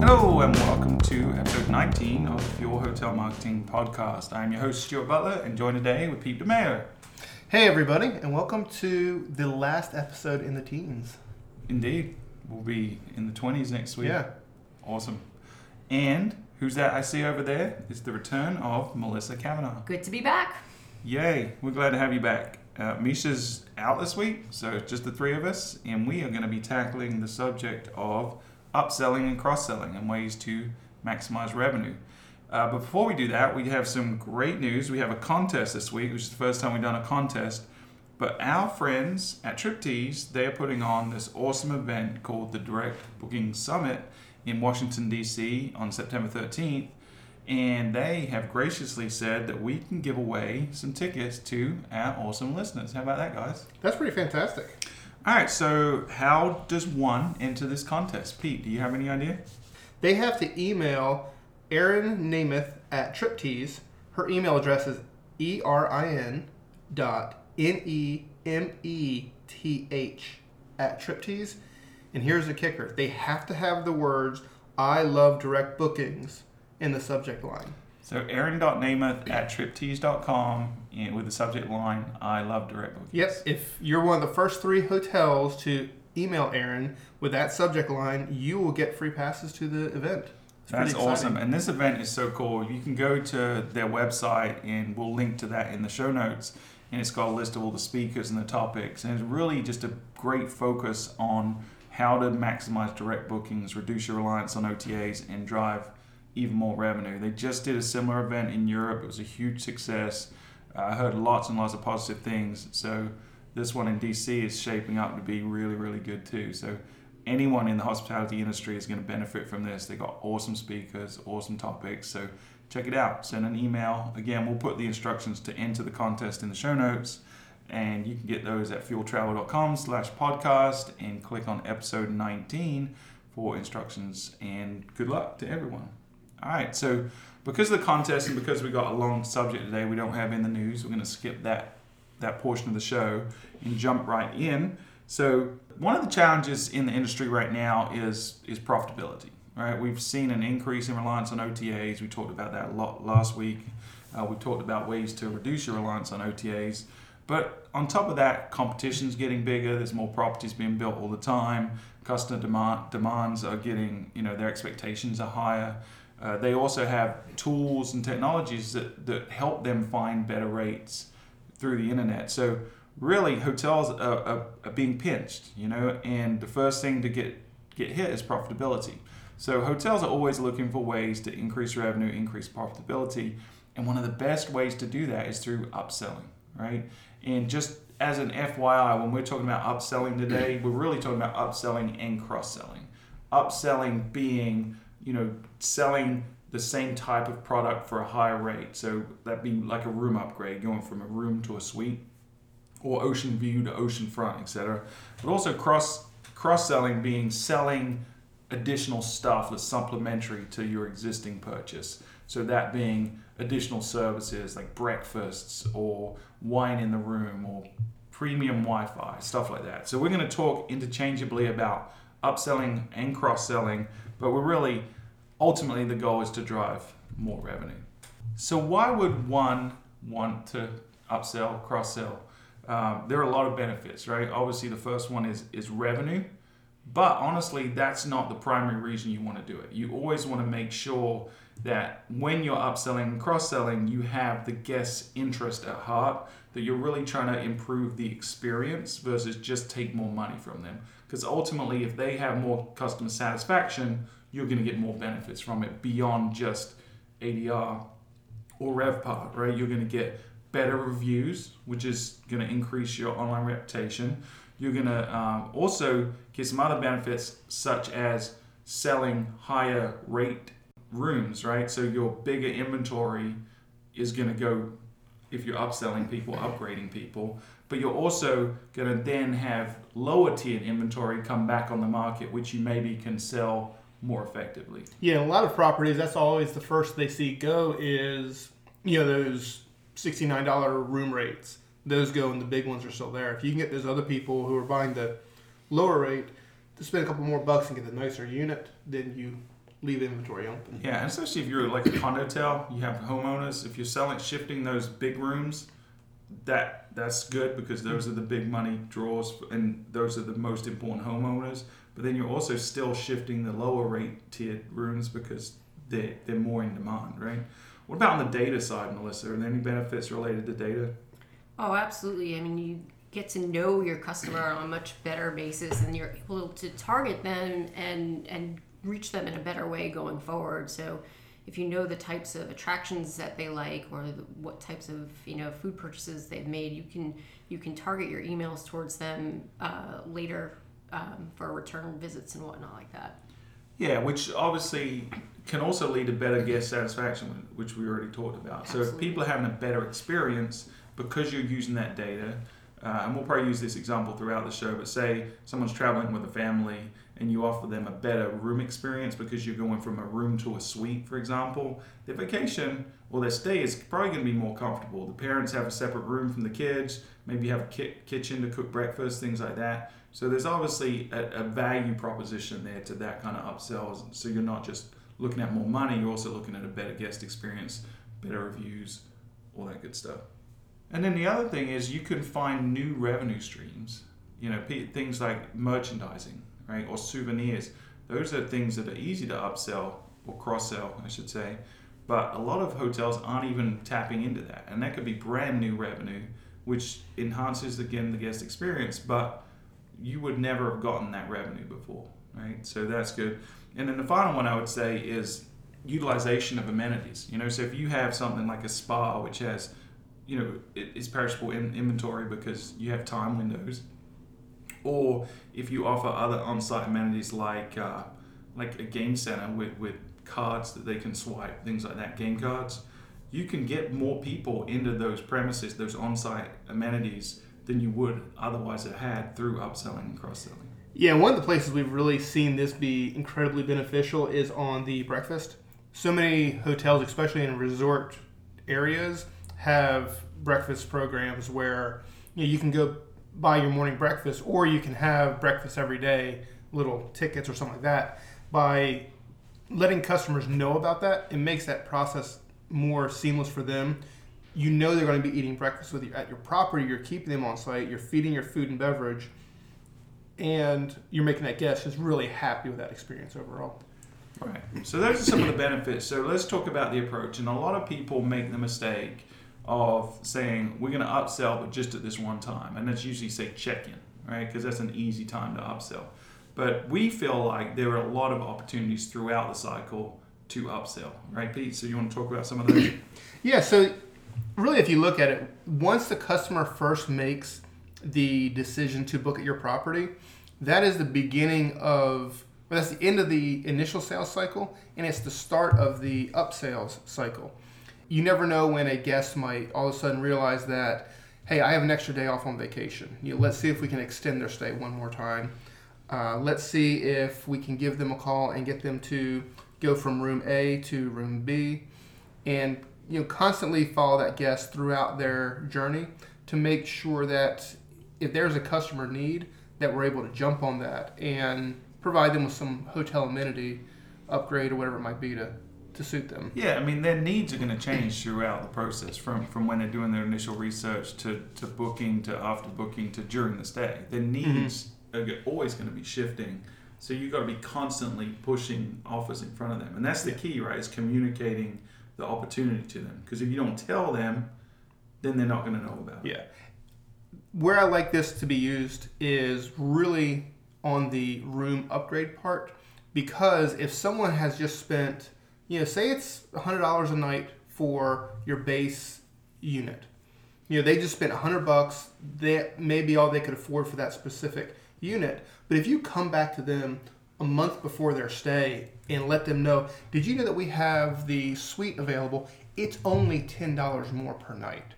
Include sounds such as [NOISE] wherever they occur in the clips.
Hello and welcome to episode 19 of your Hotel Marketing Podcast. I'm your host Stuart Butler and joined today with Pete DeMayo. Hey, everybody, and welcome to the last episode in the teens. Indeed, we'll be in the 20s next week. Yeah. Awesome. And who's that I see over there? It's the return of Melissa Kavanaugh. Good to be back. Yay, we're glad to have you back. Uh, Misha's out this week, so it's just the three of us, and we are going to be tackling the subject of upselling and cross selling and ways to maximize revenue. Uh, but before we do that, we have some great news. We have a contest this week, which is the first time we've done a contest. But our friends at TripTease, they are putting on this awesome event called the Direct Booking Summit in Washington, D.C. on September 13th. And they have graciously said that we can give away some tickets to our awesome listeners. How about that, guys? That's pretty fantastic. All right, so how does one enter this contest? Pete, do you have any idea? They have to email Erin Nemeth at TripTease. Her email address is E erin dot n e m e t h at TripTease. And here's the kicker: they have to have the words "I love direct bookings" in the subject line. So erin.nemeth at triptease.com and with the subject line, I love direct bookings. Yep. If you're one of the first three hotels to email Erin with that subject line, you will get free passes to the event. It's That's awesome. And this event is so cool. You can go to their website and we'll link to that in the show notes. And it's got a list of all the speakers and the topics. And it's really just a great focus on how to maximize direct bookings, reduce your reliance on OTAs, and drive even more revenue. They just did a similar event in Europe. It was a huge success. Uh, I heard lots and lots of positive things. So this one in DC is shaping up to be really, really good too. So anyone in the hospitality industry is going to benefit from this. They got awesome speakers, awesome topics. So check it out. Send an email. Again, we'll put the instructions to enter the contest in the show notes. And you can get those at fueltravel.com slash podcast and click on episode 19 for instructions. And good luck to everyone. All right, so because of the contest and because we got a long subject today, we don't have in the news. We're going to skip that that portion of the show and jump right in. So one of the challenges in the industry right now is is profitability. Right, we've seen an increase in reliance on OTAs. We talked about that a lot last week. Uh, we talked about ways to reduce your reliance on OTAs. But on top of that, competition's getting bigger. There's more properties being built all the time. Customer demand, demands are getting, you know, their expectations are higher. Uh, they also have tools and technologies that, that help them find better rates through the internet. So really, hotels are, are, are being pinched, you know, and the first thing to get get hit is profitability. So hotels are always looking for ways to increase revenue, increase profitability, and one of the best ways to do that is through upselling, right? And just as an FYI, when we're talking about upselling today, we're really talking about upselling and cross-selling. Upselling being you know, selling the same type of product for a higher rate. So that'd be like a room upgrade, going from a room to a suite, or ocean view to ocean front, etc. But also cross cross selling being selling additional stuff that's supplementary to your existing purchase. So that being additional services like breakfasts or wine in the room or premium Wi-Fi, stuff like that. So we're going to talk interchangeably about upselling and cross-selling, but we're really ultimately the goal is to drive more revenue. So why would one want to upsell, cross-sell? Um, there are a lot of benefits, right? Obviously, the first one is is revenue, but honestly, that's not the primary reason you want to do it. You always want to make sure that when you're upselling and cross-selling, you have the guest's interest at heart. That you're really trying to improve the experience versus just take more money from them. Because ultimately, if they have more customer satisfaction, you're going to get more benefits from it beyond just ADR or RevPAR, right? You're going to get better reviews, which is going to increase your online reputation. You're going to um, also get some other benefits, such as selling higher rate rooms, right? So your bigger inventory is going to go if you're upselling people, upgrading people. But you're also going to then have lower tiered inventory come back on the market, which you maybe can sell more effectively. Yeah, a lot of properties, that's always the first they see go is, you know, those $69 room rates those go and the big ones are still there. If you can get those other people who are buying the lower rate to spend a couple more bucks and get the nicer unit, then you leave inventory open. Yeah, and especially if you're like a condo condotel, you have homeowners. If you're selling, shifting those big rooms, that that's good because those are the big money draws, and those are the most important homeowners. But then you're also still shifting the lower rate tiered rooms because they they're more in demand, right? What about on the data side, Melissa? Are there any benefits related to data? Oh, absolutely. I mean, you get to know your customer on a much better basis, and you're able to target them and and reach them in a better way going forward. So, if you know the types of attractions that they like or the, what types of you know food purchases they've made, you can you can target your emails towards them uh, later um, for return visits and whatnot like that. Yeah, which obviously can also lead to better guest satisfaction, which we already talked about. So if people are having a better experience because you're using that data, uh, and we'll probably use this example throughout the show, but say someone's traveling with a family and you offer them a better room experience because you're going from a room to a suite, for example, their vacation or their stay is probably going to be more comfortable. The parents have a separate room from the kids, maybe have a ki- kitchen to cook breakfast, things like that. So there's obviously a, a value proposition there to that kind of upsells. So you're not just looking at more money, you're also looking at a better guest experience, better reviews, all that good stuff. And then the other thing is you can find new revenue streams. You know, pe- things like merchandising, right, or souvenirs. Those are things that are easy to upsell or cross sell, I should say. But a lot of hotels aren't even tapping into that, and that could be brand new revenue, which enhances again the guest experience. But you would never have gotten that revenue before, right? So that's good. And then the final one I would say is utilization of amenities. You know, so if you have something like a spa, which has, you know, it is perishable in inventory because you have time windows, or if you offer other on-site amenities like uh, like a game center with, with cards that they can swipe, things like that, game cards, you can get more people into those premises, those on-site amenities than you would otherwise have had through upselling and cross-selling. Yeah, one of the places we've really seen this be incredibly beneficial is on the breakfast. So many hotels, especially in resort areas, have breakfast programs where you, know, you can go buy your morning breakfast or you can have breakfast every day, little tickets or something like that. By letting customers know about that, it makes that process more seamless for them. You know they're going to be eating breakfast with you at your property. You're keeping them on site. You're feeding your food and beverage, and you're making that guest just really happy with that experience overall. Right. So those are some of the benefits. So let's talk about the approach. And a lot of people make the mistake of saying we're going to upsell, but just at this one time, and that's usually say check-in, right? Because that's an easy time to upsell. But we feel like there are a lot of opportunities throughout the cycle to upsell, right, Pete? So you want to talk about some of those? Yeah, so really, if you look at it, once the customer first makes the decision to book at your property, that is the beginning of, well, that's the end of the initial sales cycle, and it's the start of the upsales cycle. You never know when a guest might all of a sudden realize that, hey, I have an extra day off on vacation. You know, let's see if we can extend their stay one more time. Uh, let's see if we can give them a call and get them to go from room A to room B, and you know constantly follow that guest throughout their journey to make sure that if there's a customer need, that we're able to jump on that and provide them with some hotel amenity upgrade or whatever it might be to to suit them. Yeah, I mean their needs are going to change throughout the process, from from when they're doing their initial research to, to booking to after booking to during the stay. Their mm-hmm. needs are always going to be shifting, so you've got to be constantly pushing offers in front of them, and that's the key, right? Is communicating the opportunity to them, because if you don't tell them, then they're not going to know about it. Yeah. Where I like this to be used is really on the room upgrade part because if someone has just spent, you know, say it's $100 a night for your base unit. You know, they just spent 100 bucks. That may be all they could afford for that specific unit. But if you come back to them a month before their stay and let them know, did you know that we have the suite available? It's only $10 more per night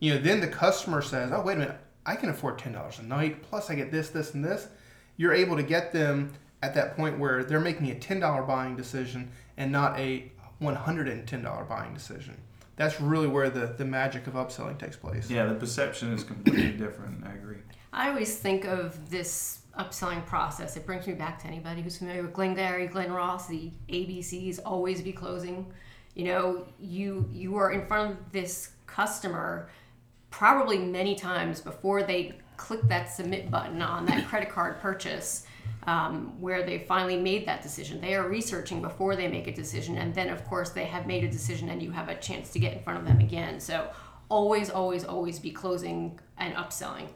you know, then the customer says, "Oh, wait a minute, I can afford ten dollars a night. Plus, I get this, this, and this." You're able to get them at that point where they're making a ten dollar buying decision and not a one hundred and ten dollar buying decision. that's really where the, the magic of upselling takes place. Yeah, the perception is completely different. I agree. I always think of this upselling process. It brings me back to anybody who's familiar with Glengarry, Glen Ross, the ABCs always be closing. You know, you you are in front of this customer probably many times before they click that submit button on that credit card purchase. Um, where they finally made that decision. They are researching before they make a decision, and then, of course, they have made a decision, and you have a chance to get in front of them again. So, always, always, always be closing and upselling.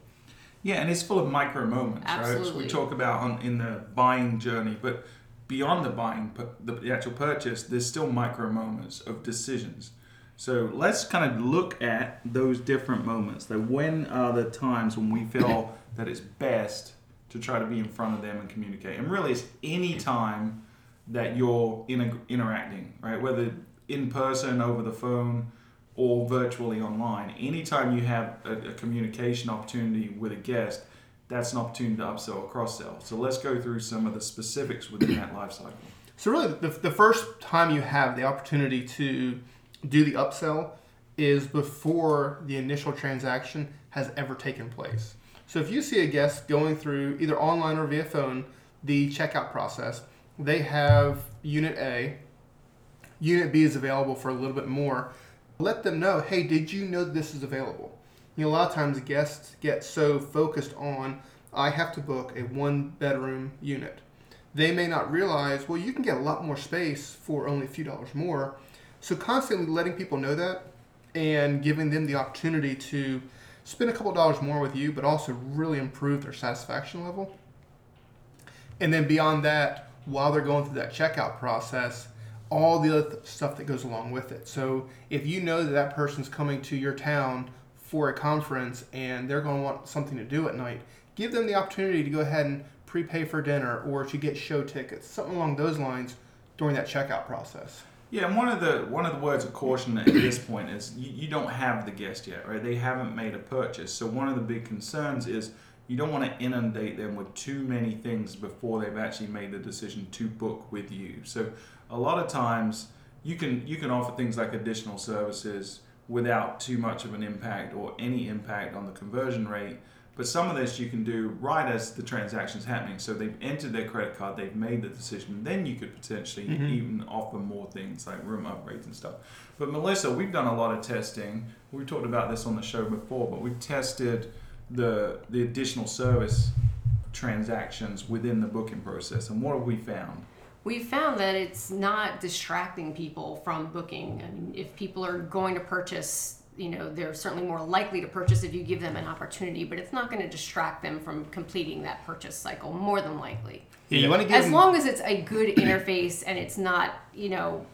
Yeah, and it's full of micro moments, right? So Absolutely. we talk about on, in the buying journey, but beyond the buying, the, the actual purchase, there's still micro moments of decisions. So let's kind of look at those different moments. So when are the times when we feel [COUGHS] that it's best to try to be in front of them and communicate? And really, it's any time that you're in interacting, right? Whether in person, over the phone, or virtually online. Anytime you have a, a communication opportunity with a guest, that's an opportunity to upsell or cross sell. So let's go through some of the specifics within that life cycle. So really, the, the first time you have the opportunity to do the upsell is before the initial transaction has ever taken place. So if you see a guest going through either online or via phone the checkout process, they have unit A. Unit B is available for a little bit more. Let them know, hey, did you know this is available? You know, a lot of times guests get so focused on, I have to book a one bedroom unit. They may not realize, well, you can get a lot more space for only a few dollars more. So, constantly letting people know that and giving them the opportunity to spend a couple dollars more with you, but also really improve their satisfaction level. And then beyond that, while they're going through that checkout process, all the other th- stuff that goes along with it. So if you know that that person's coming to your town for a conference and they're going to want something to do at night, give them the opportunity to go ahead and prepay for dinner or to get show tickets, something along those lines during that checkout process. Yeah, and one of the one of the words of caution at this point is you, you don't have the guest yet, right? They haven't made a purchase. So one of the big concerns is you don't want to inundate them with too many things before they've actually made the decision to book with you. So a lot of times you can you can offer things like additional services without too much of an impact or any impact on the conversion rate. But some of this you can do right as the transaction's happening. So they've entered their credit card, they've made the decision. Then you could potentially mm-hmm. even offer more things like room upgrades and stuff. But Melissa, we've done a lot of testing. We've talked about this on the show before, but we've tested the the additional service transactions within the booking process. And what have we found? we found that it's not distracting people from booking. I mean, if people are going to purchase, you know, they're certainly more likely to purchase if you give them an opportunity, but it's not going to distract them from completing that purchase cycle, more than likely. Yeah, you want to give As them- long as it's a good [CLEARS THROAT] interface and it's not, you know,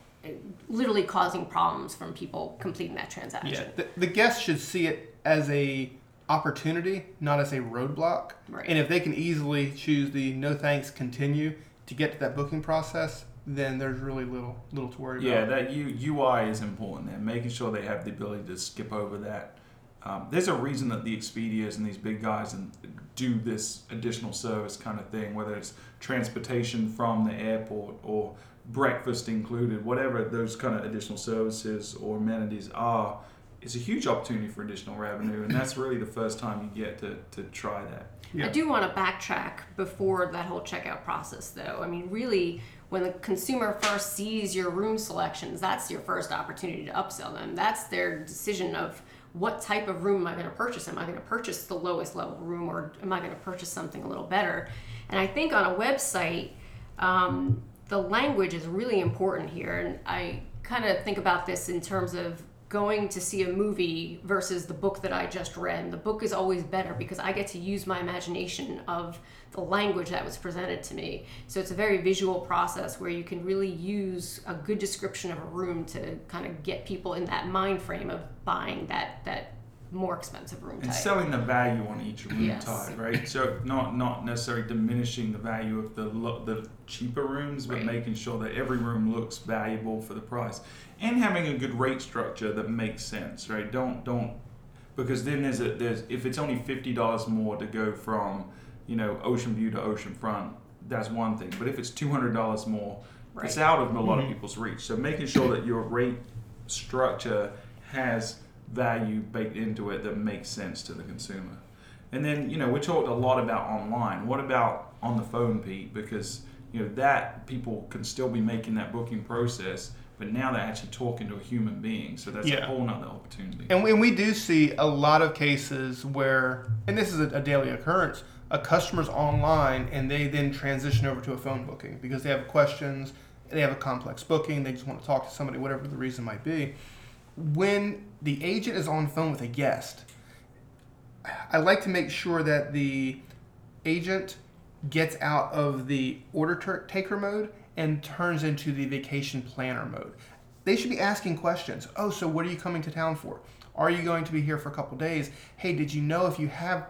literally causing problems from people completing that transaction. Yeah, the, the guest should see it as a opportunity, not as a roadblock. Right. And if they can easily choose the no thanks, continue to get to that booking process, then there's really little little to worry Yeah, about. that U, UI is important there, making sure they have the ability to skip over that. Um, there's a reason that the Expedias and these big guys and do this additional service kind of thing, whether it's transportation from the airport or breakfast included, whatever those kind of additional services or amenities are. It's a huge opportunity for additional revenue, and that's really the first time you get to, to try that. Yeah. I do want to backtrack before that whole checkout process, though. I mean, really, when the consumer first sees your room selections, that's your first opportunity to upsell them. That's their decision of what type of room am I going to purchase? Am I going to purchase the lowest level room or am I going to purchase something a little better? And I think on a website, um, the language is really important here. And I kind of think about this in terms of going to see a movie versus the book that I just read. The book is always better because I get to use my imagination of the language that was presented to me. So it's a very visual process where you can really use a good description of a room to kind of get people in that mind frame of buying that that more expensive room and type. selling the value on each room Yes. type, right? So not not necessarily diminishing the value of the lo- the cheaper rooms, but Right. making sure that every room looks valuable for the price, and having a good rate structure that makes sense, right? Don't don't because then there's a there's if it's only fifty dollars more to go from you know ocean view to ocean front, that's one thing. But if it's two hundred dollars more, it's out of a lot of mm-hmm. people's reach. So making sure that your rate structure has value baked into it that makes sense to the consumer. And then, you know, we talked a lot about online. What about on the phone, Pete? Because, you know, that people can still be making that booking process, but now they're actually talking to a human being. So that's Yeah. a whole nother opportunity. And we, and we do see a lot of cases where, and this is a, a daily occurrence, a customer's online and they then transition over to a phone booking because they have questions, they have a complex booking, they just want to talk to somebody, whatever the reason might be. When the agent is on the phone with a guest, I like to make sure that the agent gets out of the order taker mode and turns into the vacation planner mode. They should be asking questions. Oh, so what are you coming to town for? Are you going to be here for a couple days? Hey, did you know if you have,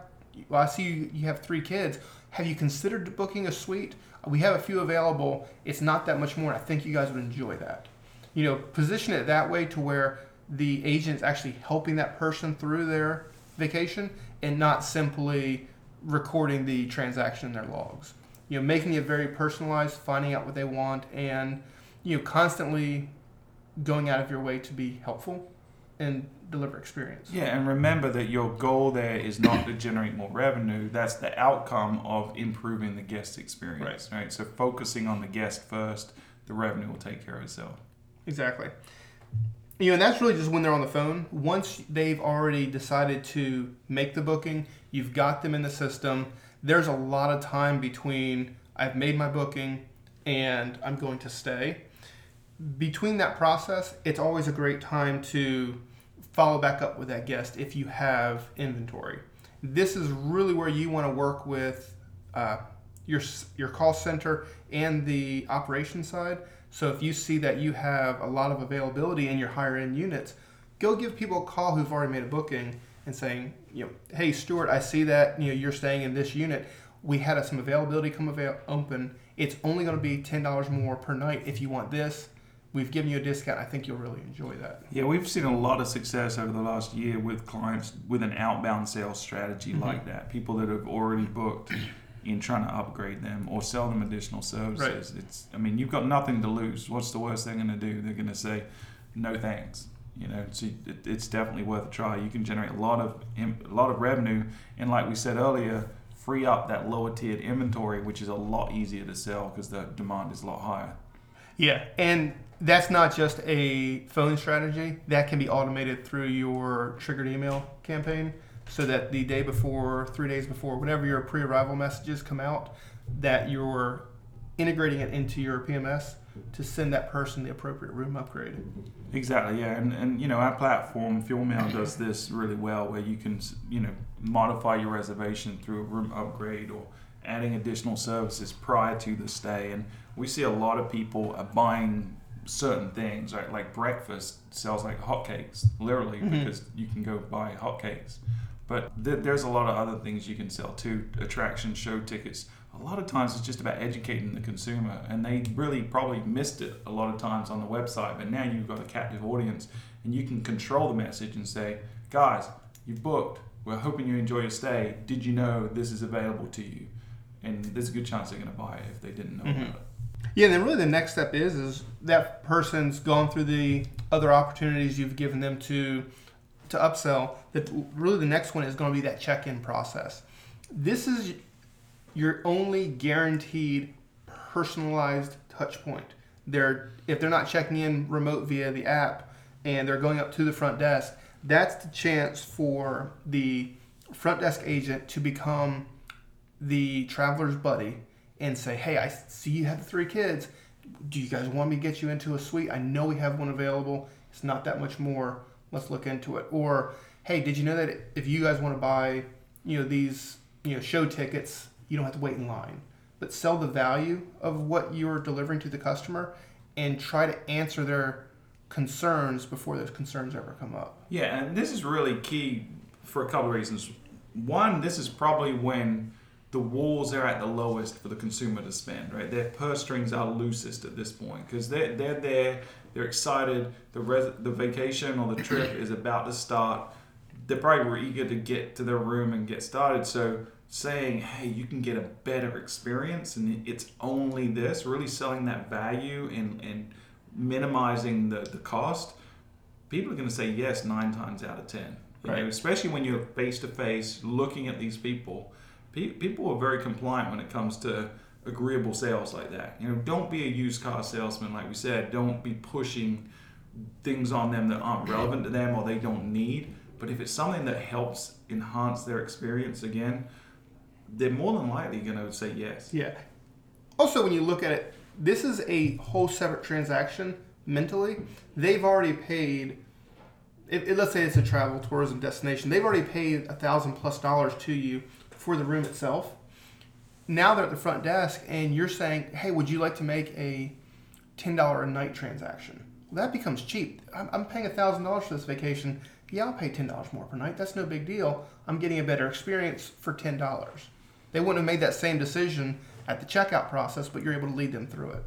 well, I see you, you have three kids. Have you considered booking a suite? We have a few available. It's not that much more. I think you guys would enjoy that. You know, position it that way to where the agent's actually helping that person through their vacation and not simply recording the transaction in their logs. You know, making it very personalized, finding out what they want, and you know, constantly going out of your way to be helpful and deliver experience. Yeah, and remember that your goal there is not to generate more revenue. That's the outcome of improving the guest experience, right? right. So focusing on the guest first, the revenue will take care of itself. Exactly. You know, and that's really just when they're on the phone. Once they've already decided to make the booking, you've got them in the system. There's a lot of time between I've made my booking and I'm going to stay. Between that process, it's always a great time to follow back up with that guest if you have inventory. This is really where you want to work with uh, your your call center and the operation side. So if you see that you have a lot of availability in your higher end units, go give people a call who've already made a booking and saying, you know, hey Stuart, I see that you know you're staying in this unit. We had some availability come avail- open. It's only going to be ten dollars more per night if you want this. We've given you a discount. I think you'll really enjoy that. Yeah, we've seen a lot of success over the last year with clients with an outbound sales strategy mm-hmm. like that. People that have already booked in trying to upgrade them or sell them additional services. It's, I mean, you've got nothing to lose. What's the worst they're going to do? They're going to say, no thanks. You know, so it, it's definitely worth a try. You can generate a lot of a lot of revenue, and like we said earlier, free up that lower tiered inventory, which is a lot easier to sell because the demand is a lot higher. Yeah, and that's not just a phone strategy. That can be automated through your triggered email campaign so that the day before, three days before, whenever your pre arrival messages come out, that you're integrating it into your PMS to send that person the appropriate room upgrade. Exactly, yeah, and, and you know our platform FuelMail does this really well, where you can you know modify your reservation through a room upgrade or adding additional services prior to the stay, and we see a lot of people are buying certain things, right? Like breakfast sells like hotcakes, literally, mm-hmm. because you can go buy hotcakes. But th- there's a lot of other things you can sell too, attractions, show tickets. A lot of times it's just about educating the consumer, and they really probably missed it a lot of times on the website. But now you've got a captive audience, and you can control the message and say, guys, you've booked. We're hoping you enjoy your stay. Did you know this is available to you? And there's a good chance they're going to buy it if they didn't know mm-hmm. about it. Yeah, and then really the next step is is that person's gone through the other opportunities you've given them to to upsell. That really the next one is going to be that check-in process. This is your only guaranteed personalized touch point. They're if they're not checking in remote via the app and they're going up to the front desk, that's the chance for the front desk agent to become the traveler's buddy and say, "Hey, I see you have three kids. Do you guys want me to get you into a suite? I know we have one available. It's not that much more. Let's look into it." Or, "Hey, did you know that if you guys want to buy, you know, these, you know, show tickets, you don't have to wait in line, but sell the value of what you're delivering to the customer and try to answer their concerns before those concerns ever come up." Yeah, and this is really key for a couple of reasons. One, this is probably when the walls are at the lowest for the consumer to spend, right? Their purse strings are loosest at this point because they're, they're there, they're excited, the, res- the vacation or the trip is about to start. They're probably eager to get to their room and get started. So saying, hey, you can get a better experience and it's only this, really selling that value and, and minimizing the, the cost people are going to say yes nine times out of ten. You Right. know, especially when you're face to face looking at these people. Pe- People are very compliant when it comes to agreeable sales like that. You know, don't be a used car salesman, like we said. Don't be pushing things on them that aren't relevant to them or they don't need. But if it's something that helps enhance their experience again, they're more than likely going to say yes. Yeah. Also, when you look at it, this is a whole separate transaction mentally. They've already paid. If, if- let's say it's a travel tourism destination, they've already paid a thousand plus dollars to you for the room itself. Now they're at the front desk, and you're saying, "Hey, would you like to make a ten dollar a night transaction?" Well, that becomes cheap. I'm, I'm paying thousand dollars for this vacation. Yeah, I'll pay ten dollars more per night. That's no big deal. I'm getting a better experience for ten dollars. They wouldn't have made that same decision at the checkout process, but you're able to lead them through it.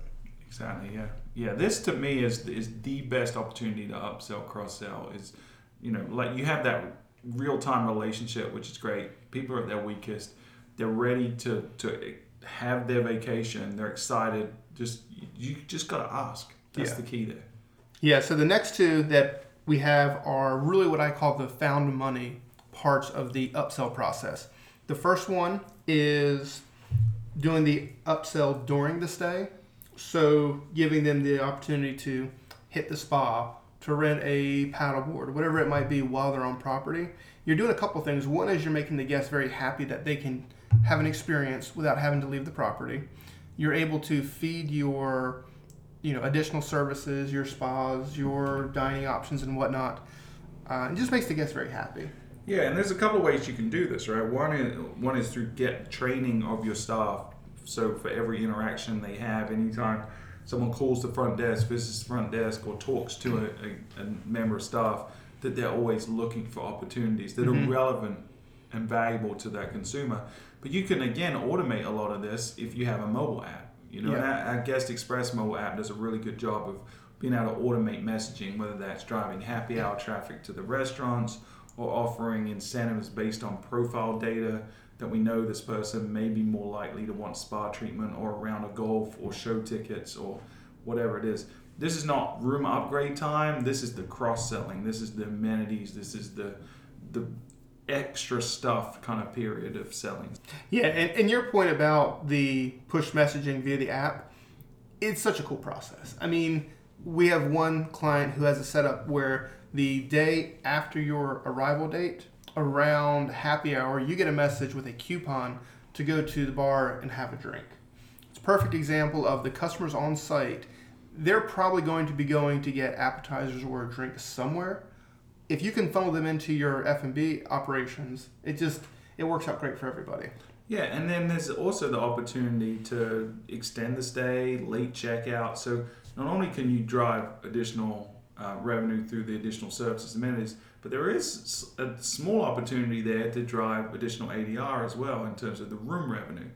Exactly. Yeah. Yeah. This to me is is the best opportunity to upsell, cross sell. Is you know like you have that real time relationship, which is great. People are at their weakest. They're ready to to have their vacation. They're excited. Just you just gotta ask. That's Yeah. the key there. Yeah, so the next two that we have are really what I call the found money parts of the upsell process. The first one is doing the upsell during the stay. So giving them the opportunity to hit the spa, to rent a paddleboard, whatever it might be while they're on property. You're doing a couple things. One is you're making the guest very happy that they can have an experience without having to leave the property. You're able to feed your you know additional services, your spas, your dining options, and whatnot. Uh, it just makes the guest very happy. Yeah, and there's a couple ways you can do this, right? One is one is through get training of your staff. So for every interaction they have, anytime someone calls the front desk, visits the front desk, or talks to a, a, a member of staff, that they're always looking for opportunities that Mhm. are relevant and valuable to that consumer. But you can again automate a lot of this if you have a mobile app. You know, Yeah. our, our Guest Express mobile app does a really good job of being able to automate messaging, whether that's driving happy hour traffic to the restaurants or offering incentives based on profile data that we know this person may be more likely to want spa treatment or a round of golf or show tickets or whatever it is. This is not room upgrade time. This is the cross selling. This is the amenities. This is the the extra stuff kind of period of selling. Yeah, and, and your point about the push messaging via the app, it's such a cool process. I mean, we have one client who has a setup where the day after your arrival date, around happy hour, you get a message with a coupon to go to the bar and have a drink. It's a perfect example of the customers on site. They're probably going to be going to get appetizers or a drink somewhere. If you can funnel them into your F&B operations, it just it works out great for everybody. Yeah, and then there's also the opportunity to extend the stay, late checkout. So not only can you drive additional uh, revenue through the additional services amenities, but there is a small opportunity there to drive additional ADR as well in terms of the room revenue.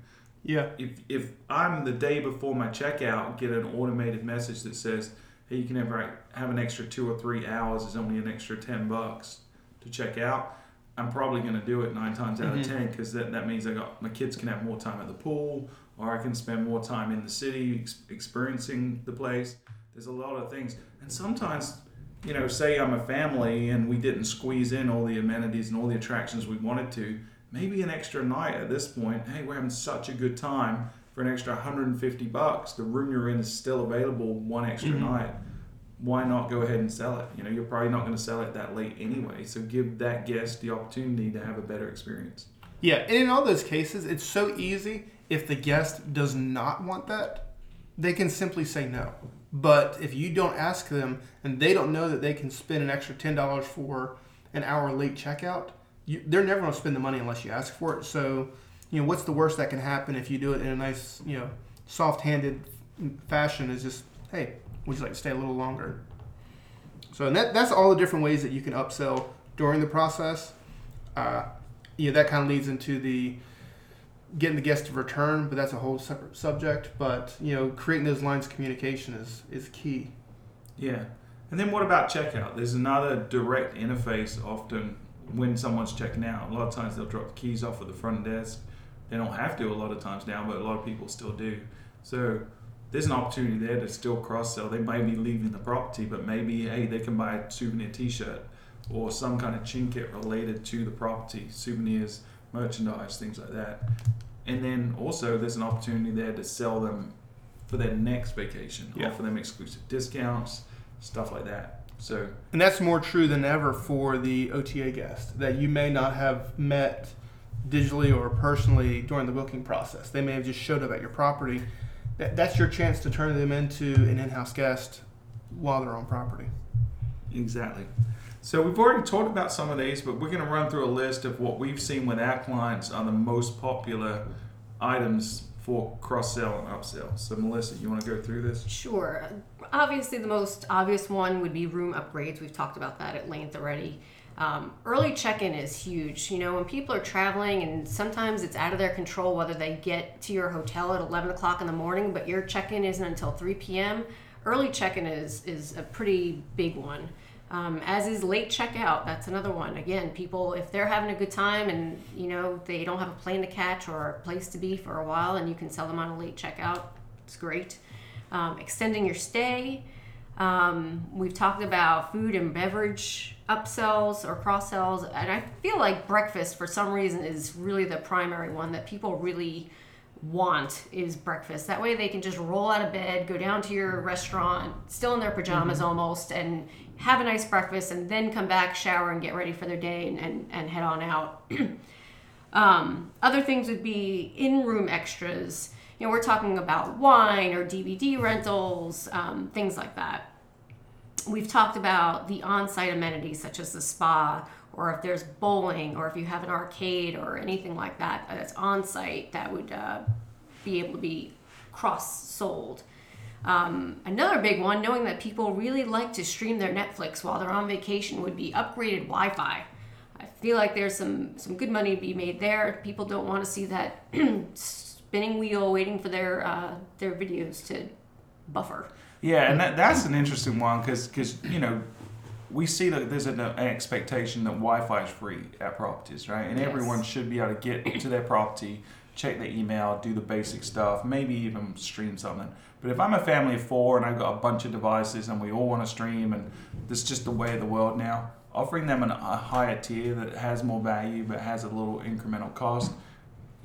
Yeah. If if I'm the day before my checkout get an automated message that says, "Hey, you can have have an extra two or three hours. It's only an extra ten bucks to check out." I'm probably going to do it nine times out Mhm. of ten because that, that means I got my kids can have more time at the pool, or I can spend more time in the city ex- experiencing the place. There's a lot of things, and sometimes, you know, say I'm a family and we didn't squeeze in all the amenities and all the attractions we wanted to. Maybe an extra night at this point. Hey, we're having such a good time for an extra 150 bucks. The room you're in is still available one extra Mhm. night why not go ahead and sell it? You know, you're probably not going to sell it that late anyway. So give that guest the opportunity to have a better experience. Yeah, and in all those cases, it's so easy. If the guest does not want that, they can simply say no. But if you don't ask them and they don't know that they can spend an extra ten dollars for an hour late checkout, you, they're never going to spend the money unless you ask for it. So, you know, what's the worst that can happen if you do it in a nice, you know, soft-handed fashion? Is just, hey, would you like to stay a little longer? So, and that, that's all the different ways that you can upsell during the process. Uh, you know, that kind of leads into the getting the guest to return, but that's a whole separate subject. But you know, creating those lines of communication is is key. Yeah. And then what about checkout? There's another direct interface often when someone's checking out. A lot of times they'll drop the keys off at the front desk. They don't have to a lot of times now, but a lot of people still do. So there's an opportunity there to still cross sell. They may be leaving the property, but maybe hey, they can buy a souvenir T-shirt or some kind of trinket related to the property, souvenirs, merchandise, things like that. And then also there's an opportunity there to sell them for their next vacation, Yeah. offer them exclusive discounts, stuff like that. So And that's more true than ever for the OTA guest that you may not have met digitally or personally during the booking process. They may have just showed up at your property. That, that's your chance to turn them into an in-house guest while they're on property. Exactly. So we've already talked about some of these, but we're going to run through a list of what we've seen with our clients are the most popular items for cross sell and upsell. So Melissa, you want to go through this? Sure. Obviously, the most obvious one would be room upgrades. We've talked about that at length already. Um, early check-in is huge. You know, when people are traveling, and sometimes it's out of their control whether they get to your hotel at 11 o'clock in the morning, but your check-in isn't until 3 p.m. Early check-in is is a pretty big one. Um, as is late checkout. That's another one. Again, people if they're having a good time and you know they don't have a plane to catch or a place to be for a while, and you can sell them on a late checkout, it's great. Um, extending your stay. Um, we've talked about food and beverage upsells or cross sells, and I feel like breakfast for some reason is really the primary one that people really want is breakfast. That way they can just roll out of bed, go down to your restaurant, still in their pajamas almost, and have a nice breakfast, and then come back, shower, and get ready for their day and, and, and head on out. [CLEARS THROAT] Um, other things would be in-room extras. You know, we're talking about wine or DVD rentals, um, things like that. We've talked about the on-site amenities such as the spa, or if there's bowling, or if you have an arcade or anything like that that's on-site that would uh, be able to be cross-sold. Um, another big one, knowing that people really like to stream their Netflix while they're on vacation, would be upgraded Wi-Fi. I feel like there's some some good money to be made there. People don't want to see that [CLEARS THROAT] spinning wheel waiting for their uh, their videos to buffer. Yeah, and that, that's an interesting one because you know we see that there's an, expectation that Wi-Fi is free at properties, right? And Yes. everyone should be able to get to their property, check the email, do the basic stuff, maybe even stream something. But if I'm a family of four and I've got a bunch of devices and we all want to stream, and this is just the way of the world now, offering them an, a higher tier that has more value but has a little incremental cost,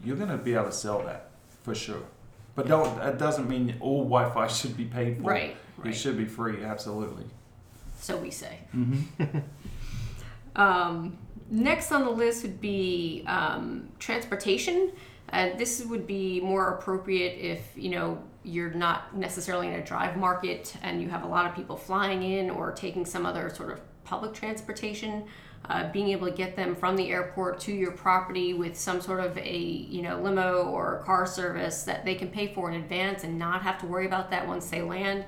you're going to be able to sell that for sure. But don't that doesn't mean all Wi-Fi [LAUGHS] should be paid for. Right, It should be free, absolutely. So we say. Mm-hmm. [LAUGHS] Um, next on the list would be um, transportation. Uh, this would be more appropriate if you know you're not necessarily in a drive market and you have a lot of people flying in or taking some other sort of public transportation. Uh, being able to get them from the airport to your property with some sort of a you know limo or car service that they can pay for in advance and not have to worry about that once they land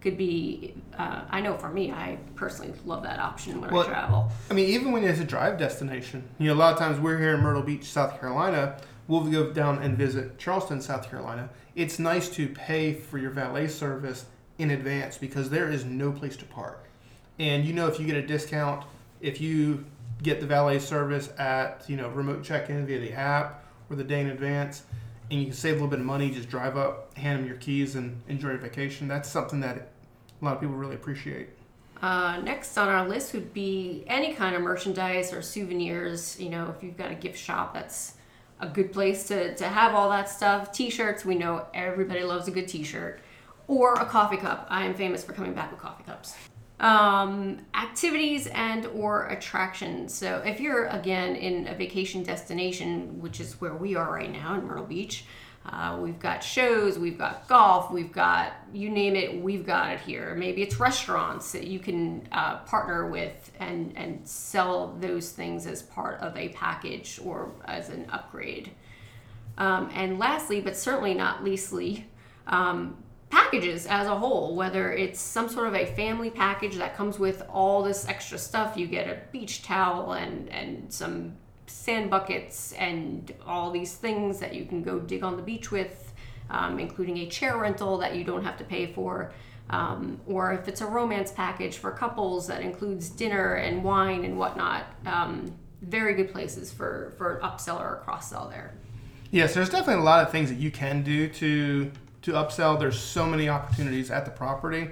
could be uh, i know for me i personally love that option when Well, i travel I mean, even when it's a drive destination, you know, a lot of times we're here in Myrtle Beach, South Carolina. We'll go down and visit Charleston, South Carolina. It's nice to pay for your valet service in advance because there is no place to park. And you know, if you get a discount, if you get the valet service at, you know, remote check in via the app or the day in advance, and you can save a little bit of money, just drive up, hand them your keys, and enjoy your vacation. That's something that a lot of people really appreciate. Uh, next on our list would be any kind of merchandise or souvenirs. You know, if you've got a gift shop, that's a good place to, to have all that stuff. T shirts, we know everybody loves a good t shirt. Or a coffee cup. I am famous for coming back with coffee cups. Um, activities and or attractions. So if you're again in a vacation destination, which is where we are right now in Myrtle Beach, uh, we've got shows, we've got golf, we've got you name it, we've got it here. Maybe it's restaurants that you can uh, partner with and and sell those things as part of a package or as an upgrade. Um, and lastly, but certainly not leastly, um, packages as a whole, whether it's some sort of a family package that comes with all this extra stuff, you get a beach towel and, and some sand buckets and all these things that you can go dig on the beach with, um, including a chair rental that you don't have to pay for. Um, or if it's a romance package for couples that includes dinner and wine and whatnot, um, very good places for, for upsell or cross sell there. Yes, there's definitely a lot of things that you can do to to upsell. There's so many opportunities at the property,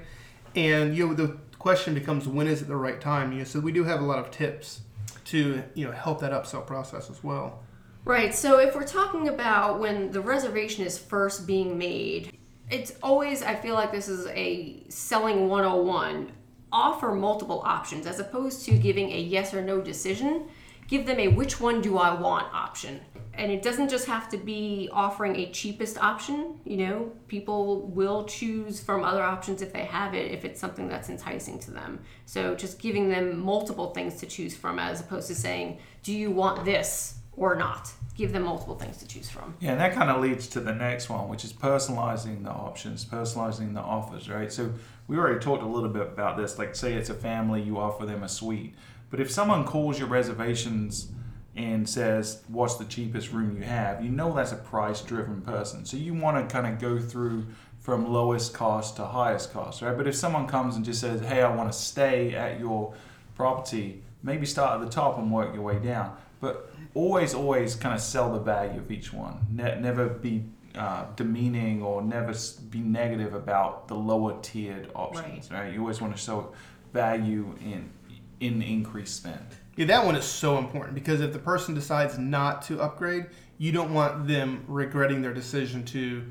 and you know the question becomes when is it the right time? You know, so we do have a lot of tips to you know help that upsell process as well. Right. So if we're talking about when the reservation is first being made, it's always I feel like this is a selling 101. Offer multiple options as opposed to giving a yes or no decision. Give them a which one do I want option. And it doesn't just have to be offering a cheapest option, you know, people will choose from other options if they have it if it's something that's enticing to them. So just giving them multiple things to choose from as opposed to saying, "Do you want this?" or not. Give them multiple things to choose from. Yeah, and that kind of leads to the next one, which is personalizing the options, personalizing the offers, right? So we already talked a little bit about this. Like, say it's a family, you offer them a suite. But if someone calls your reservations and says, What's the cheapest room you have? you know that's a price driven person. So you want to kind of go through from lowest cost to highest cost, right? But if someone comes and just says, Hey, I want to stay at your property, maybe start at the top and work your way down. But always, always kind of sell the value of each one. Ne- never be uh, demeaning or never be negative about the lower tiered options. Right. right? You always want to show value in in increased spend. Yeah, that one is so important because if the person decides not to upgrade, you don't want them regretting their decision to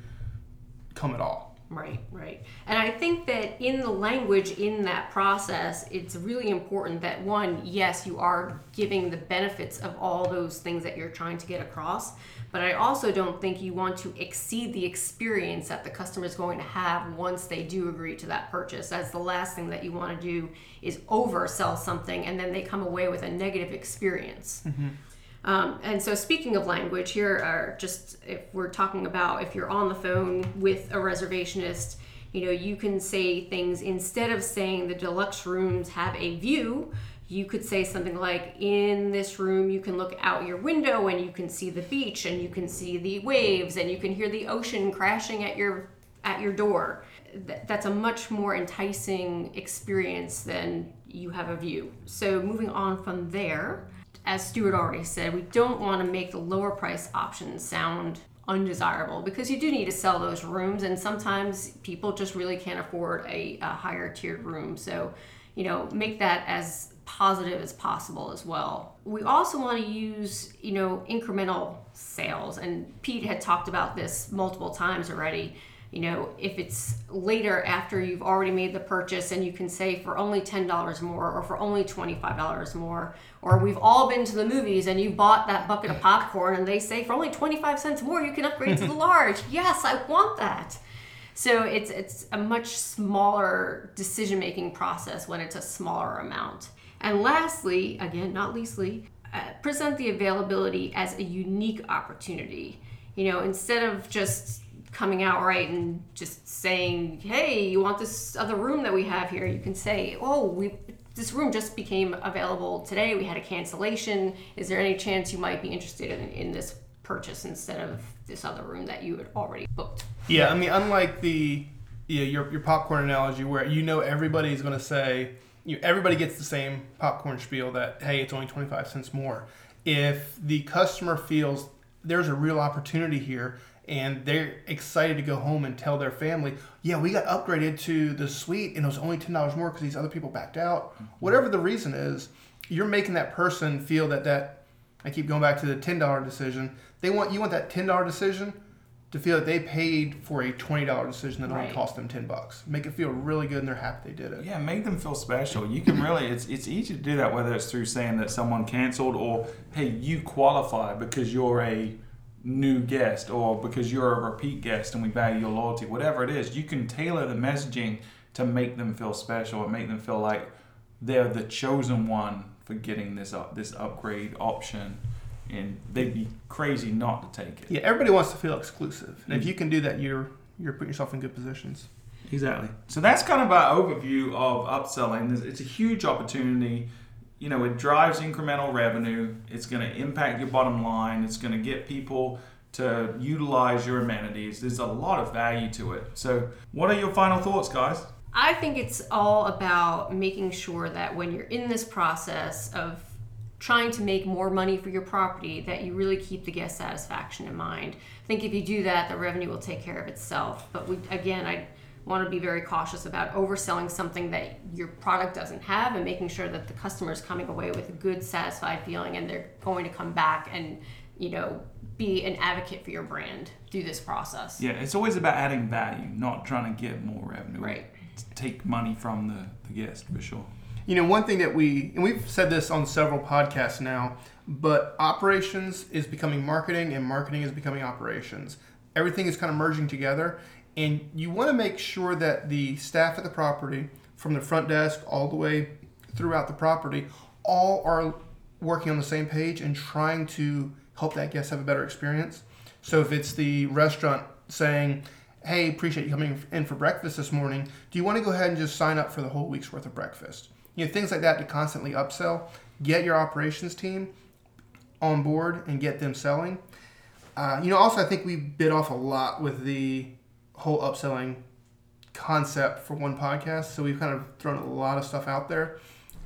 come at all. Right, right. And I think that in the language in that process, it's really important that one, yes, you are giving the benefits of all those things that you're trying to get across, but I also don't think you want to exceed the experience that the customer is going to have once they do agree to that purchase. That's the last thing that you want to do is oversell something and then they come away with a negative experience. Mm-hmm. Um, and so, speaking of language, here are just if we're talking about if you're on the phone with a reservationist, you know, you can say things instead of saying the deluxe rooms have a view. You could say something like, In this room, you can look out your window and you can see the beach and you can see the waves and you can hear the ocean crashing at your at your door. That's a much more enticing experience than you have a view. So, moving on from there, as Stuart already said, we don't want to make the lower price options sound undesirable because you do need to sell those rooms and sometimes people just really can't afford a, a higher tiered room. So, you know, make that as positive as possible as well. We also want to use, you know, incremental sales and Pete had talked about this multiple times already you know, if it's later after you've already made the purchase and you can say for only $10 more or for only $25 more, or we've all been to the movies and you bought that bucket of popcorn and they say for only 25 cents more you can upgrade to the [LAUGHS] large. Yes, I want that. So it's it's a much smaller decision making process when it's a smaller amount. And lastly, again, not leastly, uh, present the availability as a unique opportunity. You know, instead of just coming out right and just saying, "Hey, you want this other room that we have here?" You can say, "Oh, we this room just became available today. We had a cancellation. Is there any chance you might be interested in, in this purchase instead of this other room that you had already booked?" Yeah, I mean, unlike the yeah, your your popcorn analogy where you know everybody's going to say you everybody gets the same popcorn spiel that hey, it's only 25 cents more. If the customer feels there's a real opportunity here and they're excited to go home and tell their family, yeah, we got upgraded to the suite and it was only ten dollars more because these other people backed out. Mm-hmm. Whatever the reason is, you're making that person feel that that. I keep going back to the ten dollar decision. They want you want that ten dollar decision to feel that they paid for a twenty dollar decision that right. only cost them ten bucks. Make it feel really good and they're happy they did it. Yeah, make them feel special. You can really it's it's easy to do that whether it's through saying that someone canceled or hey you qualify because you're a new guest or because you're a repeat guest and we value your loyalty, whatever it is, you can tailor the messaging to make them feel special and make them feel like they're the chosen one for getting this up this upgrade option and they'd be crazy not to take it. Yeah, everybody wants to feel exclusive. And if mm. you can do that, you're you're putting yourself in good positions. Exactly. So that's kind of our overview of upselling. It's a huge opportunity you know, it drives incremental revenue. It's going to impact your bottom line. It's going to get people to utilize your amenities. There's a lot of value to it. So, what are your final thoughts, guys? I think it's all about making sure that when you're in this process of trying to make more money for your property that you really keep the guest satisfaction in mind. I think if you do that, the revenue will take care of itself. But we, again, I want to be very cautious about overselling something that your product doesn't have and making sure that the customer is coming away with a good, satisfied feeling and they're going to come back and, you know, be an advocate for your brand through this process. Yeah, it's always about adding value, not trying to get more revenue. Right. Take money from the, the guest for sure. You know, one thing that we, and we've said this on several podcasts now, but operations is becoming marketing and marketing is becoming operations. Everything is kind of merging together. And you want to make sure that the staff at the property, from the front desk all the way throughout the property, all are working on the same page and trying to help that guest have a better experience. So if it's the restaurant saying, hey, appreciate you coming in for breakfast this morning. Do you want to go ahead and just sign up for the whole week's worth of breakfast? You know, things like that to constantly upsell. Get your operations team on board and get them selling. Uh, you know, also I think we bit off a lot with the whole upselling concept for one podcast. So we've kind of thrown a lot of stuff out there.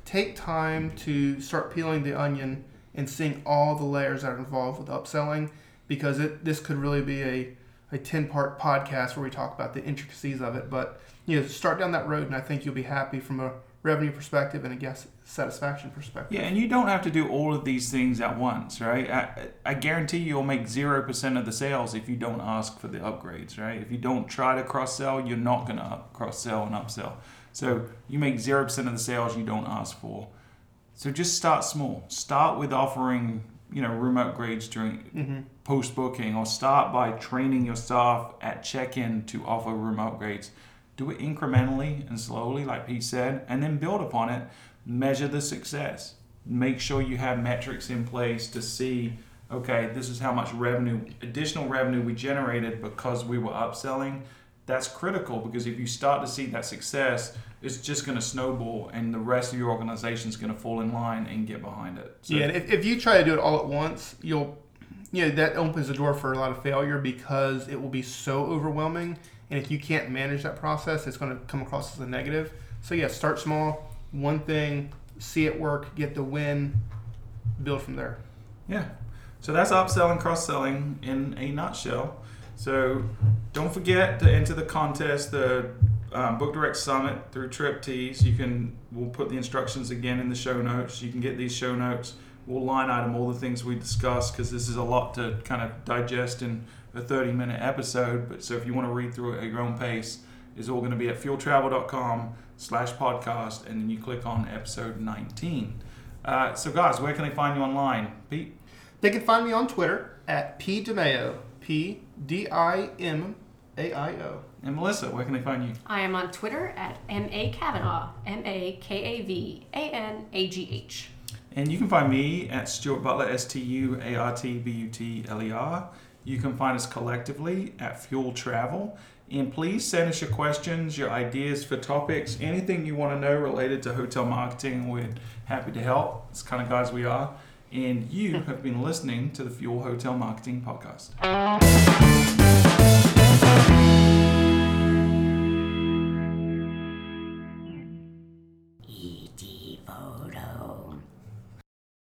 Take time to start peeling the onion and seeing all the layers that are involved with upselling because it this could really be a, a 10 part podcast where we talk about the intricacies of it. But you know, start down that road and I think you'll be happy from a revenue perspective and a guest satisfaction perspective. Yeah, and you don't have to do all of these things at once, right? I, I guarantee you'll make 0% of the sales if you don't ask for the upgrades, right? If you don't try to cross sell, you're not going to cross sell and upsell. So you make 0% of the sales you don't ask for. So just start small. Start with offering, you know, room upgrades during Mm-hmm. post booking or start by training your staff at check-in to offer room upgrades. Do it incrementally and slowly, like Pete said, and then build upon it. Measure the success. Make sure you have metrics in place to see, okay, this is how much revenue, additional revenue we generated because we were upselling. That's critical because if you start to see that success, it's just going to snowball and the rest of your organization is going to fall in line and get behind it. So, yeah, if, if you try to do it all at once, you'll, you know, that opens the door for a lot of failure because it will be so overwhelming. And if you can't manage that process, it's going to come across as a negative. So, yeah, start small, one thing, see it work, get the win, build from there. Yeah. So that's upselling, cross selling in a nutshell. So don't forget to enter the contest, the um, Book Direct Summit through Triptease. You can, we'll put the instructions again in the show notes. You can get these show notes. We'll line item all the things we discussed because this is a lot to kind of digest in a 30 minute episode. But so if you want to read through it at your own pace, it's all going to be at fueltravel.com slash podcast and then you click on episode 19. Uh, so guys, where can they find you online? Pete? They can find me on Twitter at P DiMaio, P D I M A I O. And Melissa, where can they find you? I am on Twitter at M A Kavanagh, M A K A V A N A G H. And you can find me at Stuart Butler, S T U A R T B U T L E R. You can find us collectively at Fuel Travel. And please send us your questions, your ideas for topics, anything you want to know related to hotel marketing. We're happy to help. It's kind of guys we are. And you have been listening to the Fuel Hotel Marketing Podcast.